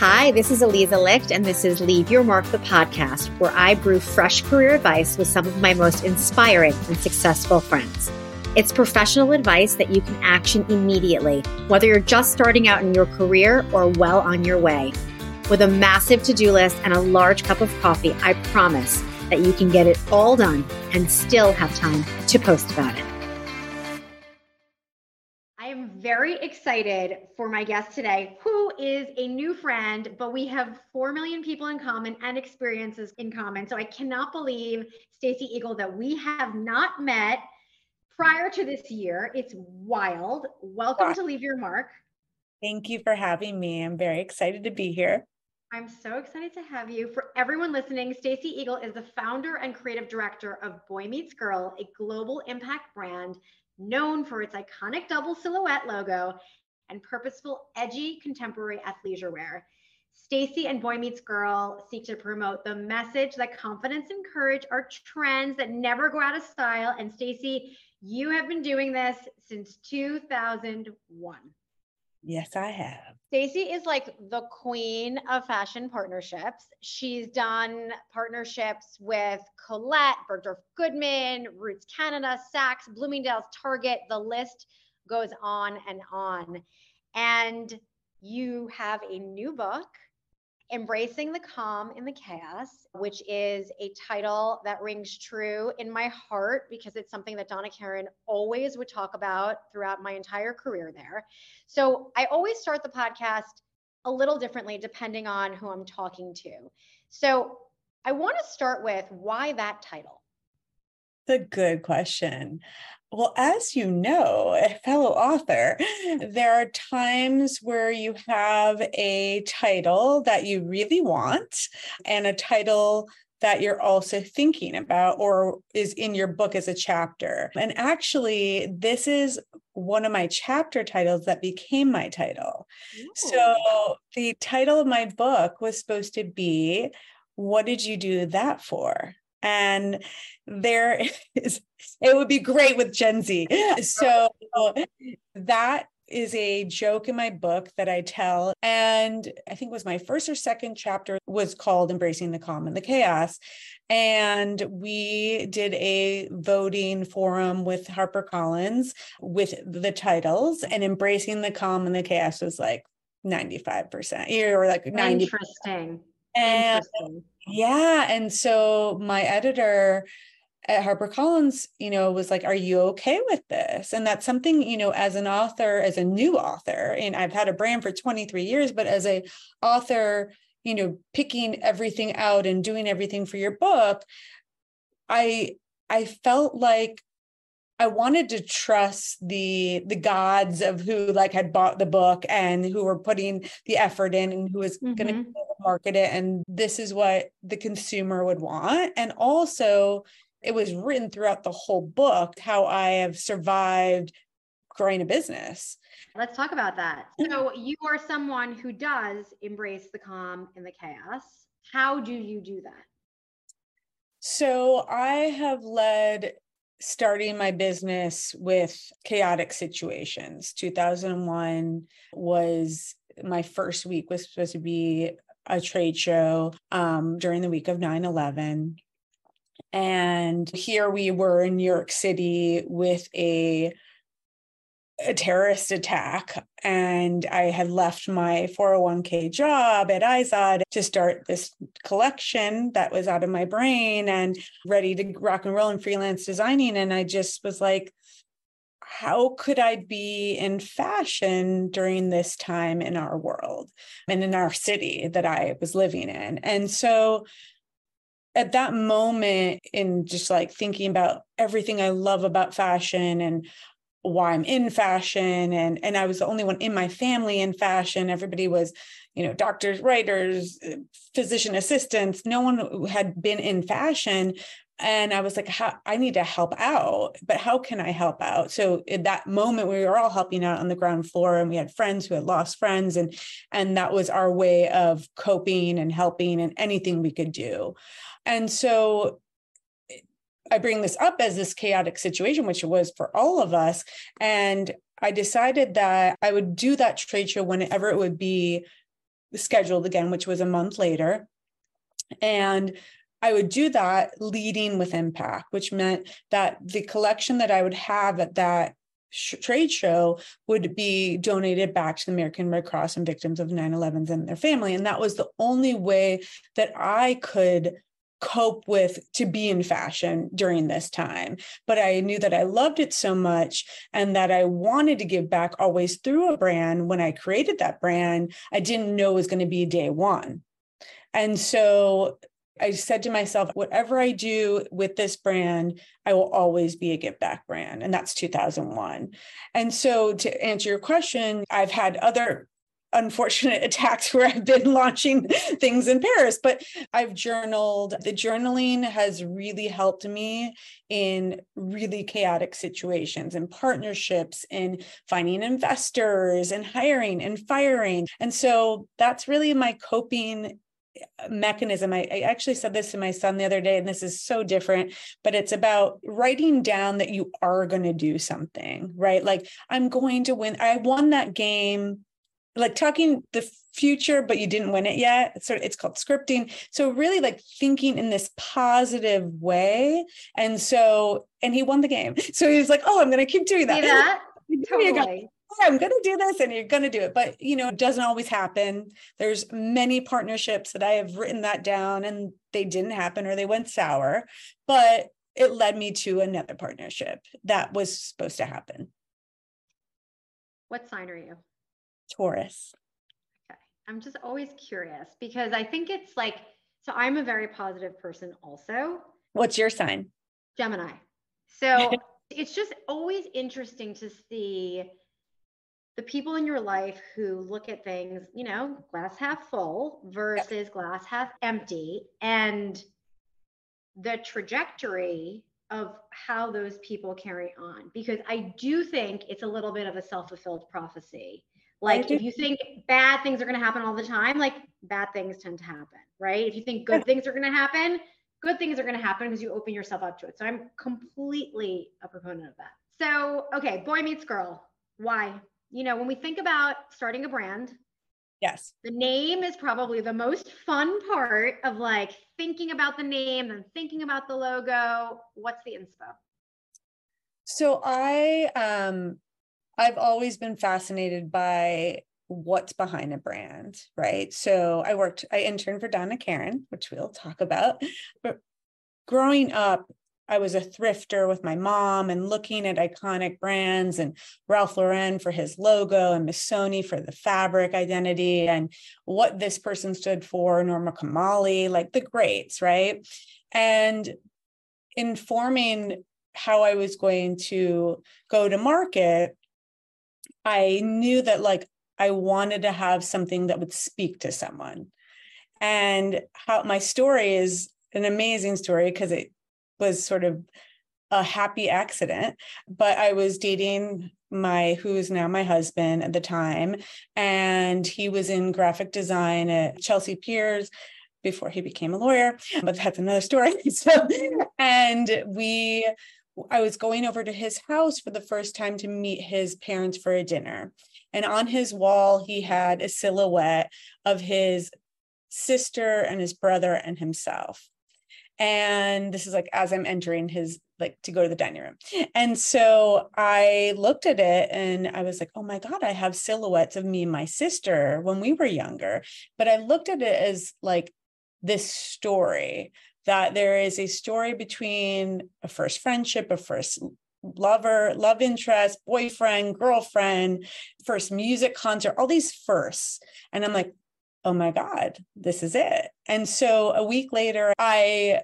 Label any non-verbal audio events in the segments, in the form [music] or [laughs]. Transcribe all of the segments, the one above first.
Hi, this is Aliza Licht, and this is Leave Your Mark, the podcast, where I brew fresh career advice with some of my most inspiring and successful friends. It's professional advice that you can action immediately, whether you're just starting out in your career or well on your way. With a massive to do list and a large cup of coffee, I promise that you can get it all done and still have time to post about it. Very excited for my guest today, who is a new friend, but we have 4 million people in common and experiences in common. So I cannot believe, Stacy Igel, that we have not met prior to this year. It's wild. Welcome wow. to Leave Your Mark. Thank you for having me. I'm very excited to be here. I'm so excited to have you. For everyone listening, Stacy Igel is the founder and creative director of Boy Meets Girl, a global impact brand known for its iconic double silhouette logo and purposeful, edgy contemporary athleisure wear. Stacy and Boy Meets Girl seek to promote the message that confidence and courage are trends that never go out of style. And Stacy, you have been doing this since 2001. Yes, I have. Stacy is like the queen of fashion partnerships. She's done partnerships with Colette, Bergdorf Goodman, Roots Canada, Saks, Bloomingdale's, Target. The list goes on and on. And you have a new book Embracing the Calm in the Chaos, which is a title that rings true in my heart because it's something that Donna Karan always would talk about throughout my entire career there. So I always start the podcast a little differently depending on who I'm talking to. So I want to start with why that title? A good question. Well, as you know, a fellow author, [laughs] there are times where you have a title that you really want and a title that you're also thinking about or is in your book as a chapter. And actually, this is one of my chapter titles that became my title. Ooh. So, the title of my book was supposed to be What Did You Do That For? And there [laughs] is, it would be great with Gen Z. So that is a joke in my book that I tell. And I think was my first or second chapter was called Embracing the Calm and the Chaos. And we did a voting forum with HarperCollins with the titles, and Embracing the Calm and the Chaos was like 95%. Or like 90 Interesting. And yeah. And so my editor at HarperCollins, you know, was like, Are you okay with this? And that's something, you know, as an author, as a new author, and I've had a brand for 23 years, but as a author, you know, picking everything out and doing everything for your book, I I felt like I wanted to trust the the gods of who like had bought the book and who were putting the effort in and who was mm-hmm. going to market it and this is what the consumer would want and also it was written throughout the whole book how I have survived growing a business. Let's talk about that. So you are someone who does embrace the calm and the chaos. How do you do that? So I have led starting my business with chaotic situations. 2001 was my first week was supposed to be a trade show um, during the week of 9 11. And here we were in New York City with a a terrorist attack and I had left my 401k job at Izod to start this collection that was out of my brain and ready to rock and roll and freelance designing. And I just was like, how could I be in fashion during this time in our world and in our city that I was living in? And so at that moment in just like thinking about everything I love about fashion and why I'm in fashion and and I was the only one in my family in fashion. Everybody was you know doctors writers physician assistants. No one had been in fashion. And I was like how I need to help out but how can I help out? So in that moment we were all helping out on the ground floor and we had friends who had lost friends and and that was our way of coping and helping and anything we could do. And so I bring this up as this chaotic situation, which it was for all of us. And I decided that I would do that trade show whenever it would be scheduled again, which was a month later. And I would do that leading with impact, which meant that the collection that I would have at that trade show would be donated back to the American Red Cross and victims of 9 11s and their family. And that was the only way that I could cope with to be in fashion during this time. But I knew that I loved it so much and that I wanted to give back always through a brand. When I created that brand, I didn't know it was going to be day one. And so I said to myself, whatever I do with this brand, I will always be a give back brand. And that's 2001. And so to answer your question, I've had other unfortunate [laughs] attacks where I've been [laughs] launching things in Paris, but I've journaled. The journaling has really helped me in really chaotic situations and partnerships in finding investors and hiring and firing. And so that's really my coping mechanism. I, I, actually said this to my son the other day, and this is so different, but it's about writing down that you are going to do something, right? Like, I'm going to win. I won that game, like talking the future, but you didn't win it yet. It's sort of, it's called scripting. So, really, like thinking in this positive way. And so, and he won the game. [laughs] So, he was like, oh, I'm going to keep doing that. That? Oh, totally. I'm going to do this and you're going to do it. But, you know, it doesn't always happen. There's many partnerships that I have written that down and they didn't happen or they went sour, but it led me to another partnership that was supposed to happen. What sign are you? Taurus. Okay. I'm just always curious because I think it's like, so I'm a very positive person also. What's your sign? Gemini. So [laughs] it's just always interesting to see the people in your life who look at things, you know, glass half full versus yep. glass half empty and the trajectory of how those people carry on because I do think it's a little bit of a self-fulfilled prophecy. Like if you think bad things are going to happen all the time, like bad things tend to happen, right? If you think good things are going to happen, good things are going to happen because you open yourself up to it. So I'm completely a proponent of that. So, okay, boy meets girl. Why? you know, when we think about starting a brand, yes, the name is probably the most fun part of like thinking about the name and thinking about the logo. What's the inspo? So I um I've always been fascinated by what's behind a brand, right? So I worked, I interned for Donna Karan, which we'll talk about. But growing up, I was a thrifter with my mom and looking at iconic brands and Ralph Lauren for his logo and Missoni for the fabric identity and what this person stood for, Norma Kamali, like the greats, right? And informing how I was going to go to market, I knew that like I wanted to have something that would speak to someone. And how my story is an amazing story because it was sort of a happy accident but i was dating my who is now my husband at the time and he was in graphic design at chelsea piers before he became a lawyer but that's another story [laughs] so and we i was going over to his house for the first time to meet his parents for a dinner. And on his wall he had a silhouette of his sister and his brother and himself. And this is like as i'm entering his like to go to the dining room. And so i looked at it and i was like oh my god i have silhouettes of me and my sister when we were younger. But i looked at it as like this story that there is a story between a first friendship a first lover love interest boyfriend girlfriend first music concert all these firsts and i'm like oh my God, this is it. And so a week later, I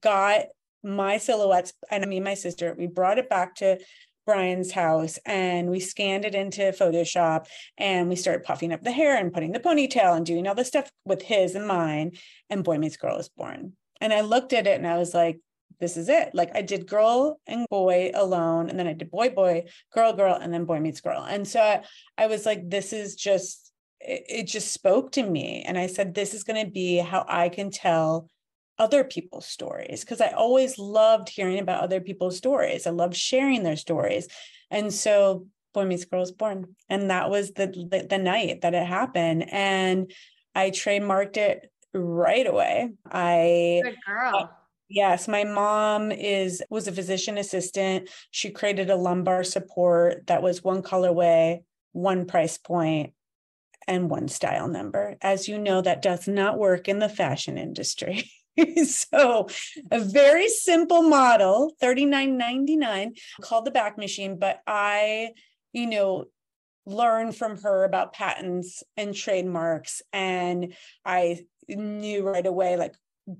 got my silhouettes and me and my sister, we brought it back to Brian's house and we scanned it into Photoshop and we started puffing up the hair and putting the ponytail and doing all the stuff with his and mine. And Boy Meets Girl is born. And I looked at it and I was like, this is it. Like I did girl and boy alone, and then I did boy, boy, girl, girl, and then boy meets girl. And so I, I was like, this is just it, it just spoke to me. And I said, this is going to be how I can tell other people's stories because I always loved hearing about other people's stories. I loved sharing their stories. And so Boy Meets Girl was born. And that was the, the, the night that it happened. And I trademarked it right away. I Good girl. Yes, my mom is was a physician assistant. She created a lumbar support that was one colorway, one price point, and one style number. As you know, that does not work in the fashion industry. [laughs] so a very simple model, $39.99, called the back machine. But I, you know, learned from her about patents and trademarks. And I knew right away, like,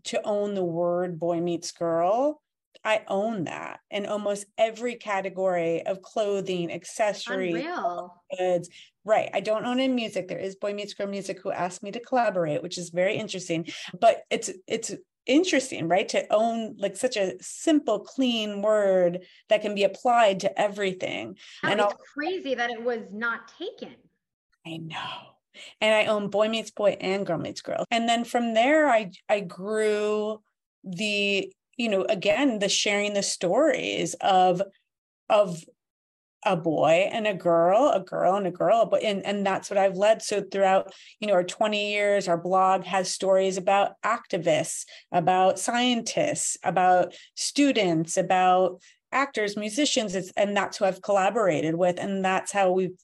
to own the word boy meets girl i own that in almost every category of clothing Unreal. goods right i don't own in music there is boy meets girl music who asked me to collaborate which is very interesting but it's it's interesting right to own like such a simple clean word that can be applied to everything That and it's crazy that it was not taken. I know. And I own Boy Meets Boy and Girl Meets Girl. And then from there I I grew the, you know, again, the sharing the stories of of a boy and a girl, a girl and a girl, but and, and that's what I've led. So throughout, you know, our 20 years, our blog has stories about activists, about scientists, about students, about actors, musicians, it's, and that's who I've collaborated with. And that's how we've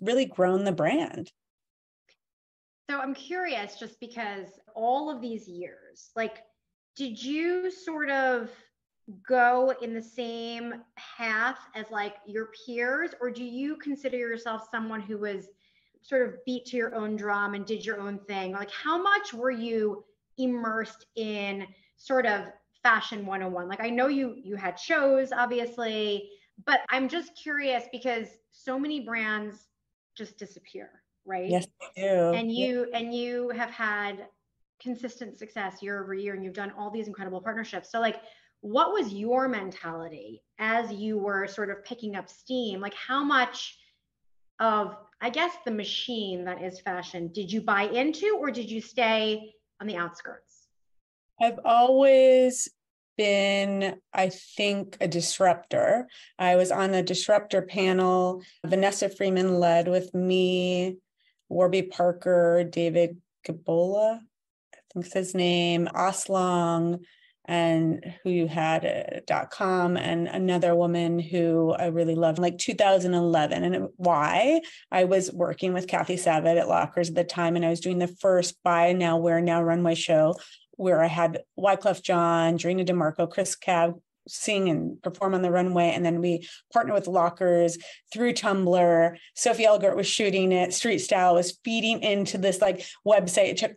really grown the brand. So I'm curious just because all of these years, like, did you sort of go in the same path as like your peers, or do you consider yourself someone who was sort of beat to your own drum and did your own thing? Like, how much were you immersed in sort of fashion 101? Like, I know you you had shows, obviously, but I'm just curious because so many brands just disappear, right? Yes, I do. and you and you have had consistent success year over year and you've done all these incredible partnerships so like what was your mentality as you were sort of picking up steam like how much of i guess the machine that is fashion did you buy into or did you stay on the outskirts I've always been, I think, a disruptor. I was on a disruptor panel. Vanessa Friedman led with me, Warby Parker, David Gilboa, I think's his name, Oslong, and who you had at dot com, and another woman who I really loved, like 2011. And why? I was working with Kathy Savitt at Lockerz at the time, and I was doing the first Buy Now, Wear Now runway show where I had Wyclef Jean, Drina DeMarco, Chris Cab sing and perform on the runway. And then we partner with Lockerz through Tumblr. Sophie Elgort was shooting it. Street Style was feeding into this like website. It took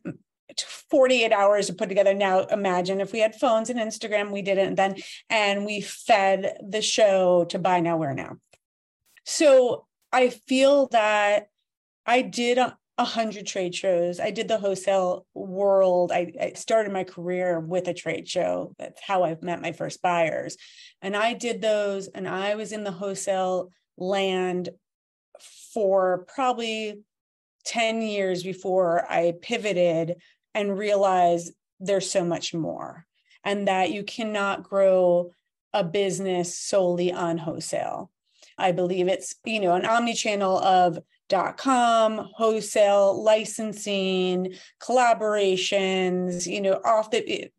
48 hours to put together. Now imagine if we had phones and Instagram, we didn't then, and we fed the show to buy now, wear now. So I feel that I did uh, a hundred trade shows. I did the wholesale world. I, I started my career with a trade show. That's how I met my first buyers. And I did those, and I was in the wholesale land for probably 10 years before I pivoted and realized there's so much more, and that you cannot grow a business solely on wholesale. I believe it's, you know, an omni-channel of dot com, wholesale, licensing, collaborations, you know, off the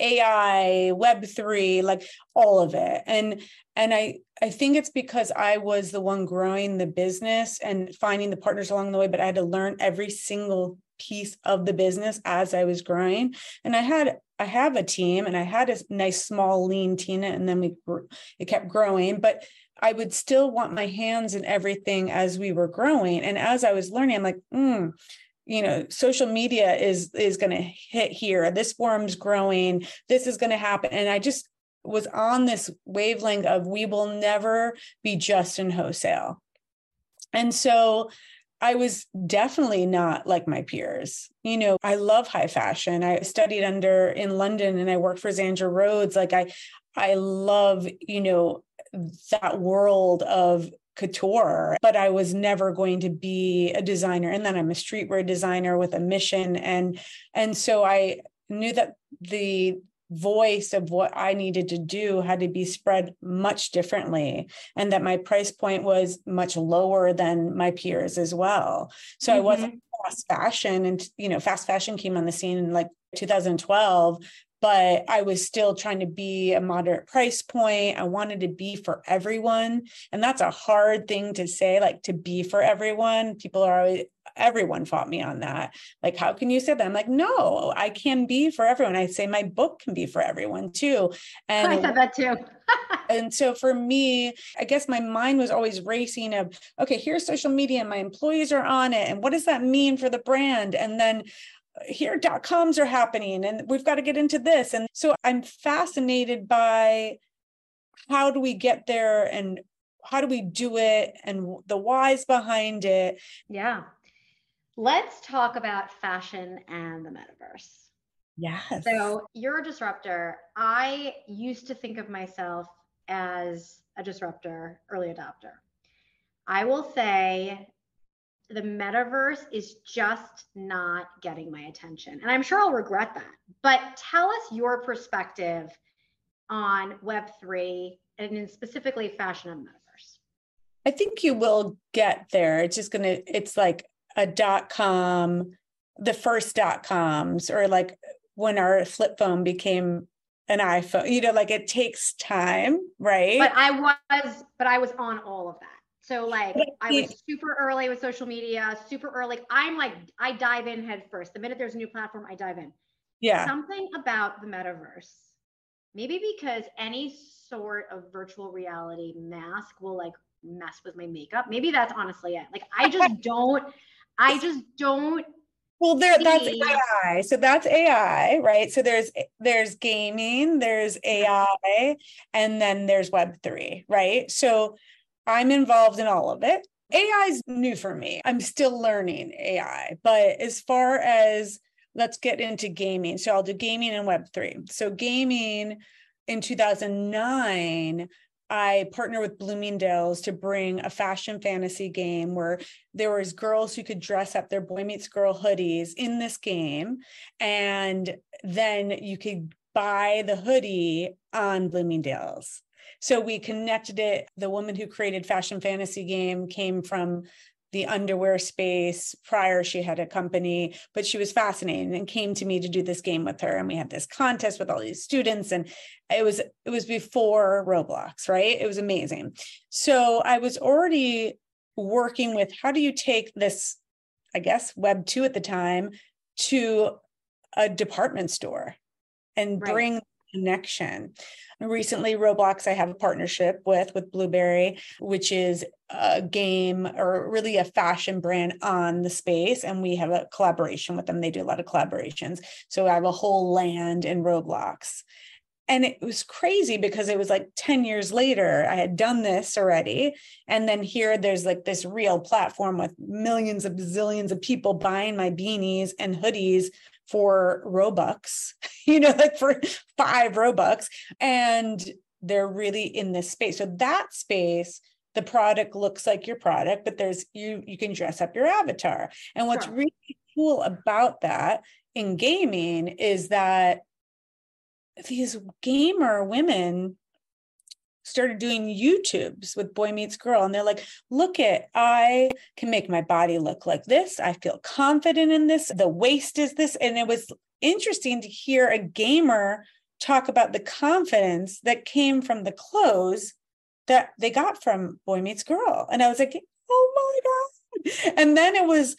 AI, Web3, like all of it. And and I I think it's because I was the one growing the business and finding the partners along the way, but I had to learn every single piece of the business as I was growing. And I had I have a team and I had a nice small lean team and then we it kept growing, but I would still want my hands in everything as we were growing. And as I was learning, I'm like, mm, you know, social media is is going to hit here. This forum's growing. This is going to happen. And I just was on this wavelength of we will never be just in wholesale. And so I was definitely not like my peers. You know, I love high fashion. I studied under in London and I worked for Zandra Rhodes. Like I I love, you know, that world of couture, but I was never going to be a designer. And then I'm a streetwear designer with a mission. And and so I knew that the voice of what I needed to do had to be spread much differently, and that my price point was much lower than my peers as well. So mm-hmm. I wasn't fast fashion and you know fast fashion came on the scene in like 2012 but I was still trying to be a moderate price point. I wanted to be for everyone. And that's a hard thing to say, like to be for everyone. People are always, everyone fought me on that. Like, how can you say that? I'm like, no, I can be for everyone. I say my book can be for everyone too. And [laughs] I said that too. [laughs] and so for me, I guess my mind was always racing of, okay, here's social media, and my employees are on it. And what does that mean for the brand? And then here dot coms are happening and we've got to get into this. And so i'm fascinated by how do we get there and how do we do it and the whys behind it? Yeah. Let's talk about fashion and the metaverse. Yes. So you're a disruptor. I used to think of myself as a disruptor early adopter. I will say the metaverse is just not getting my attention. And I'm sure I'll regret that. But tell us your perspective on Web3 and in specifically fashion and metaverse. I think you will get there. It's just going to, it's like a dot com, the first dot coms, or like when our flip phone became an iPhone, you know, like it takes time, right? But I was, but I was on all of that. So like I was super early with social media, super early. I'm like I dive in head first. The minute there's a new platform, I dive in. Yeah. Something about the metaverse. Maybe because any sort of virtual reality mask will like mess with my makeup. Maybe that's honestly it. Like I just [laughs] don't I just don't well there that's ai so that's ai right so there's there's gaming there's ai and then there's web3 right so I'm involved in all of it. AI is new for me. I'm still learning AI, but as far as let's get into gaming. So I'll do gaming and Web3. So gaming in 2009, I partnered with Bloomingdale's to bring a fashion fantasy game where there was girls who could dress up their boy meets girl hoodies in this game. And then you could buy the hoodie on Bloomingdale's. So we connected it. The woman who created Fashion Fantasy Game came from the underwear space prior she had a company but she was fascinating and came to me to do this game with her and we had this contest with all these students and it was it was before roblox right it was amazing so i was already working with how do you take this i guess web 2 at the time to a department store and right. bring connection. Recently, Roblox, I have a partnership with with Blueberry, which is a game or really a fashion brand on the space, and we have a collaboration with them. They do a lot of collaborations, so I have a whole land in Roblox. And it was crazy because it was like 10 years later, I had done this already. And then here there's like this real platform with millions of zillions of people buying my beanies and hoodies for Robux, [laughs] you know, like for five Robux. And they're really in this space. So that space, the product looks like your product, but there's you you can dress up your avatar. And what's sure. really cool about that in gaming is that these gamer women started doing YouTubes with Boy Meets Girl. And they're like, look at, I can make my body look like this. I feel confident in this. The waist is this. And it was interesting to hear a gamer talk about the confidence that came from the clothes that they got from Boy Meets Girl. And I was like, oh my God. And then it was,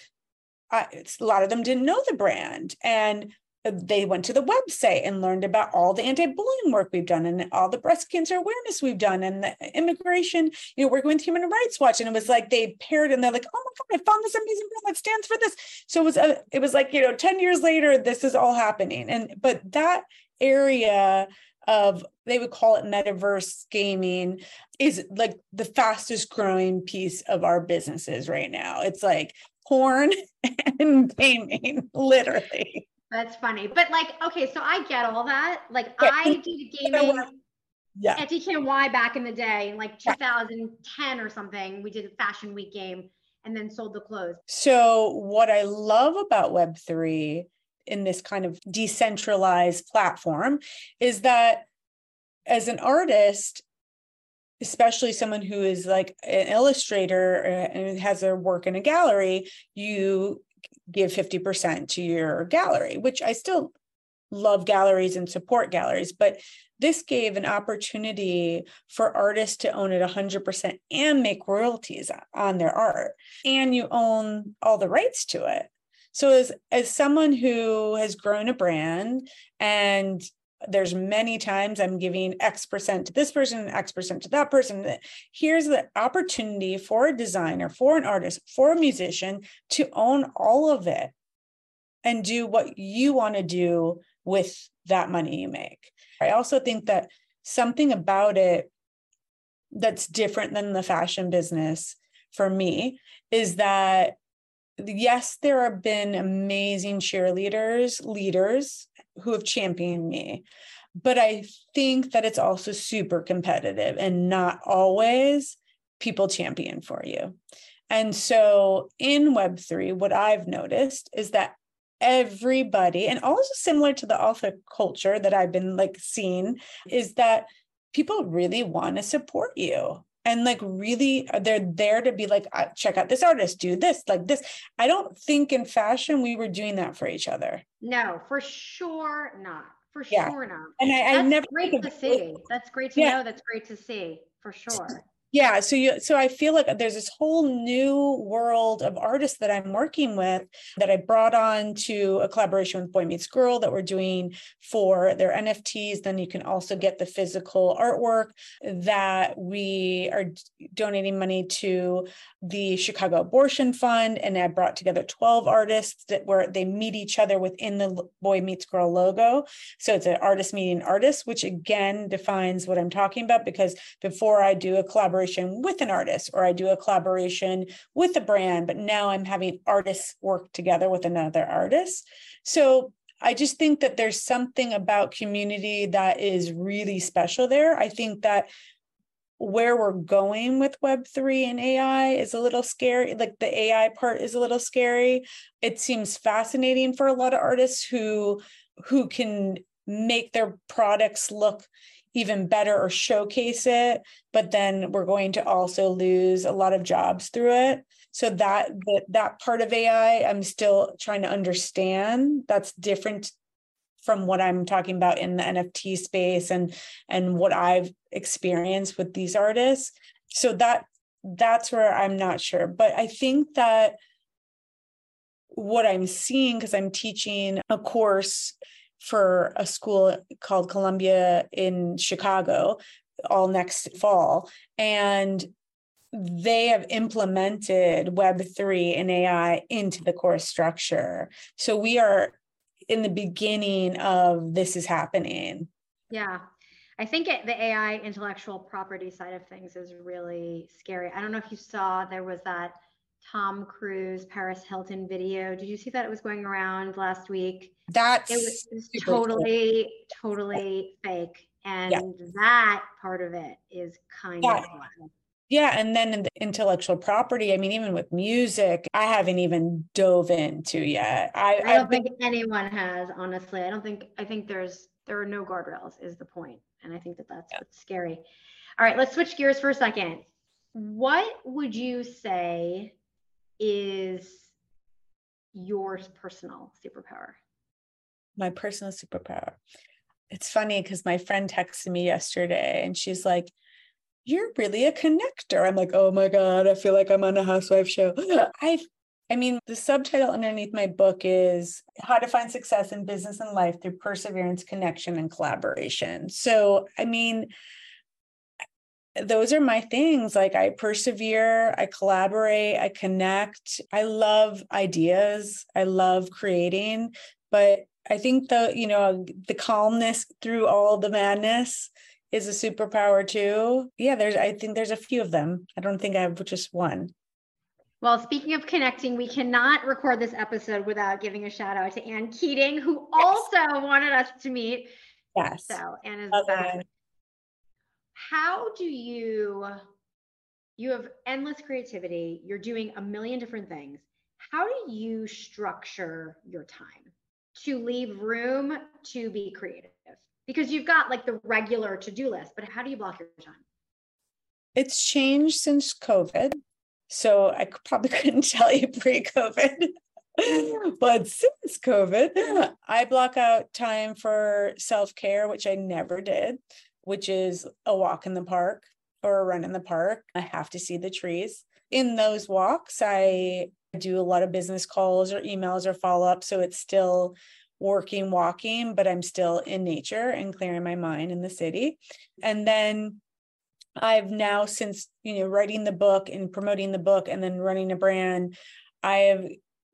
a lot of them didn't know the brand. And they went to the website and learned about all the anti-bullying work we've done and all the breast cancer awareness we've done and the immigration you know working with human rights watch. And it was like they paired and they're like oh my god i found this amazing brand that stands for this. So it was a, it was like you know 10 years later this is all happening. And but that area of they would call it metaverse gaming is like the fastest growing piece of our businesses right now. It's like porn [laughs] and gaming literally that's funny. But like, okay, so I get all that. Like I did a gaming yeah. at DKNY back in the day, like 2010 or something. We did a fashion week game and then sold the clothes. So what I love about Web3 in this kind of decentralized platform is that as an artist, especially someone who is like an illustrator uh, and has their work in a gallery, you give 50% to your gallery, which I still love galleries and support galleries, but this gave an opportunity for artists to own it 100% and make royalties on their art. And you own all the rights to it. So as as someone who has grown a brand and there's many times I'm giving X percent to this person, X percent to that person. Here's the opportunity for a designer, for an artist, for a musician to own all of it and do what you want to do with that money you make. I also think that something about it that's different than the fashion business for me is that yes, there have been amazing cheerleaders, leaders who have championed me. But I think that it's also super competitive and not always people champion for you. And so in Web3, what I've noticed is that everybody, and also similar to the alpha culture that I've been like seeing, is that people really want to support you and like really uh, they're there to be like check out this artist do this like this. I don't think in fashion we were doing that for each other. No for sure not for yeah. sure not. And i, I never great to see. That's great to yeah. know that's great to see for sure yeah so you so i feel like there's this whole new world of artists that i'm working with that i brought on to a collaboration with boy meets girl that we're doing for their nfts then you can also get the physical artwork that we are donating money to the chicago abortion fund. And i brought together 12 artists that where they meet each other within the boy meets girl logo. So it's an artist meeting artist which again defines what i'm talking about because before i do a collaboration collaboration with an artist or I do a collaboration with a brand, but now I'm having artists work together with another artist. So I just think that there's something about community that is really special there. I think that where we're going with web3 and ai is a little scary like the ai part is a little scary it seems fascinating for a lot of artists who who can make their products look even better or showcase it but then we're going to also lose a lot of jobs through it. So that that, that part of ai i'm still trying to understand. That's different from what i'm talking about in the nft space and and what i've experienced with these artists. So that that's where i'm not sure. But i think that what i'm seeing because i'm teaching a course for a school called Columbia in Chicago all next fall. And they have implemented Web3 and AI into the course structure. So we are in the beginning of this is happening. Yeah. I think it, the AI intellectual property side of things is really scary. I don't know if you saw there was that Tom Cruise, Paris Hilton video. Did you see that it was going around last week? That's it was, it was totally, totally fake. And yeah. that part of it is kind yeah. of wild. Yeah. And then in the intellectual property, I mean, even with music, I haven't even dove into yet. I, I don't think anyone has, honestly. I don't think, I think there's, there are no guardrails, is the. And I think that that's yeah. scary. All right, let's switch gears for a second. What would you say is your personal superpower? My personal superpower. It's funny because my friend texted me yesterday and she's like, You're really a connector. I'm like, Oh my God, I feel like I'm on a housewife show. [gasps] I I mean, the subtitle underneath my book is How to Find Success in Business and Life Through Perseverance, Connection, and Collaboration. So, I mean, those are my things. Like I persevere, I collaborate, I connect. I love ideas. I love creating, but I think the, you know, the calmness through all the madness is a superpower too. Yeah, there's I think there's a few of them. I don't think I have just one. Well, speaking of connecting, we cannot record this episode without giving a shout out to Ann Keating, who yes. also wanted us to meet. Yes. So Anne is how do you you have endless creativity you're doing a million different things. How do you structure your time to leave room to be creative? Because you've got like the regular to-do list but how do you block your time? It's changed since covid so i probably [laughs] couldn't tell you pre-covid [laughs] but since COVID, I block out time for self care, which I never did, which is a walk in the park or a run in the park. I have to see the trees. In those walks, I do a lot of business calls or emails or follow up. So it's still working, walking, but I'm still in nature and clearing my mind in the city. And then I've now, since you know, writing the book and promoting the book and then running a brand, I have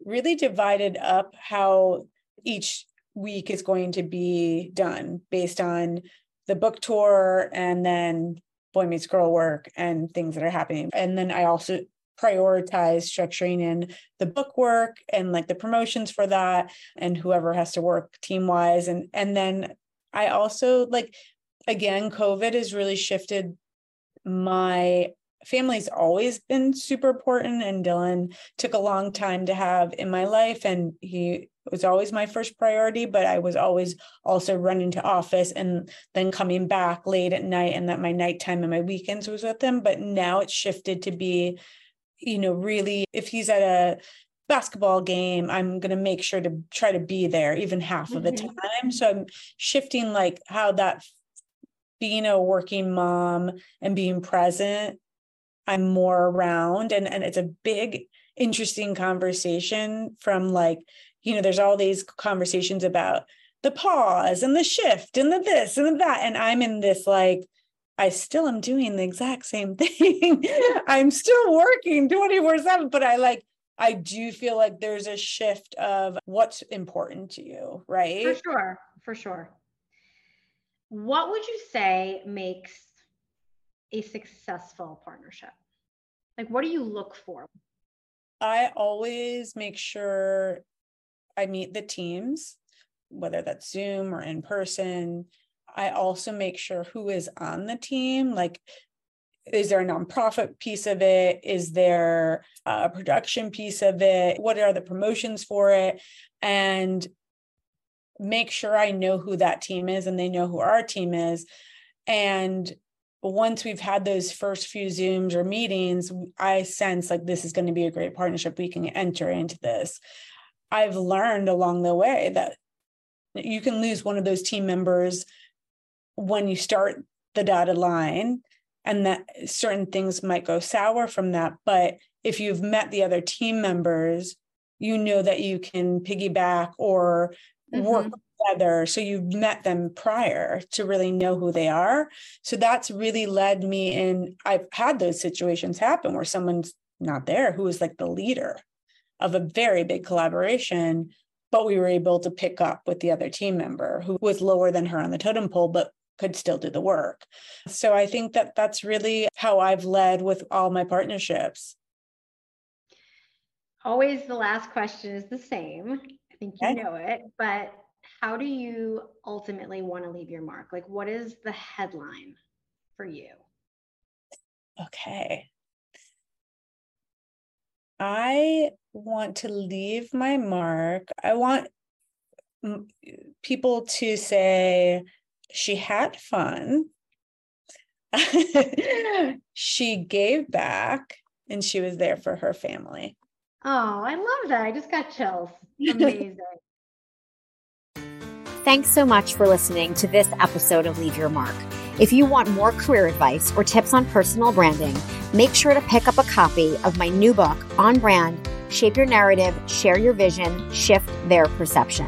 really divided up how each week is going to be done based on the book tour and then boy meets girl work and things that are happening. And then I also prioritize structuring in the book work and like the promotions for that and whoever has to work team wise and and then I also like again covid has really shifted my family's always been super important and Dylan took a long time to have in my life and he was always my first priority but I was always also running to office and then coming back late at night and that my nighttime and my weekends was with him but now it's shifted to be you know really if he's at a basketball game i'm going to make sure to try to be there even half of the mm-hmm. time. So i'm shifting like how that being a working mom and being present i'm more around. And and it's a big interesting conversation from like you know there's all these conversations about the pause and the shift and the this and the that and i'm in this like I still am doing the exact same [laughs] thing. I'm still working 24 7, but I like, I do feel like there's a shift of what's important to you, right? For sure. For sure. What would you say makes a successful partnership? Like, what do you look for? I always make sure I meet the teams, whether that's Zoom or in person, I also make sure who is on the team. Like, is there a nonprofit piece of it? Is there a production piece of it? What are the promotions for it? And make sure I know who that team is and they know who our team is. And once we've had those first few Zooms or meetings, I sense like this is going to be a great partnership. We can enter into this. I've learned along the way that you can lose one of those team members when you start the dotted line and that certain things might go sour from that. But if you've met the other team members you know that you can piggyback or mm-hmm. work together. So you've met them prior to really know who they are. So that's really led me in i've had those situations happen where someone's not there who is like the leader of a very big collaboration but we were able to pick up with the other team member who was lower than her on the totem pole but could still do the work. So I think that that's really how I've led with all my partnerships. Always the last question is the same. I think you know it, but how do you ultimately want to leave your mark? Like, what is the headline for you? Okay. I want to leave my mark. I want people to say, she had fun. [laughs] she gave back and she was there for her family. Oh, I love that. I just got chills. [laughs] Amazing. Thanks so much for listening to this episode of Leave Your Mark. If you want more career advice or tips on personal branding, make sure to pick up a copy of my new book, On Brand Shape Your Narrative, Share Your Vision, Shift Their Perception.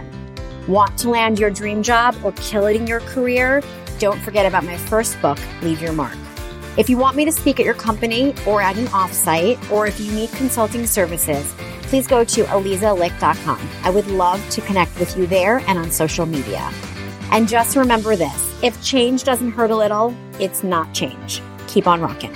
Want to land your dream job or kill it in your career? Don't forget about my first book, Leave Your Mark. If you want me to speak at your company or at an offsite, or if you need consulting services, please go to alizalicht.com. I would love to connect with you there and on social media. And just remember this if change doesn't hurt a little, it's not change. Keep on rocking.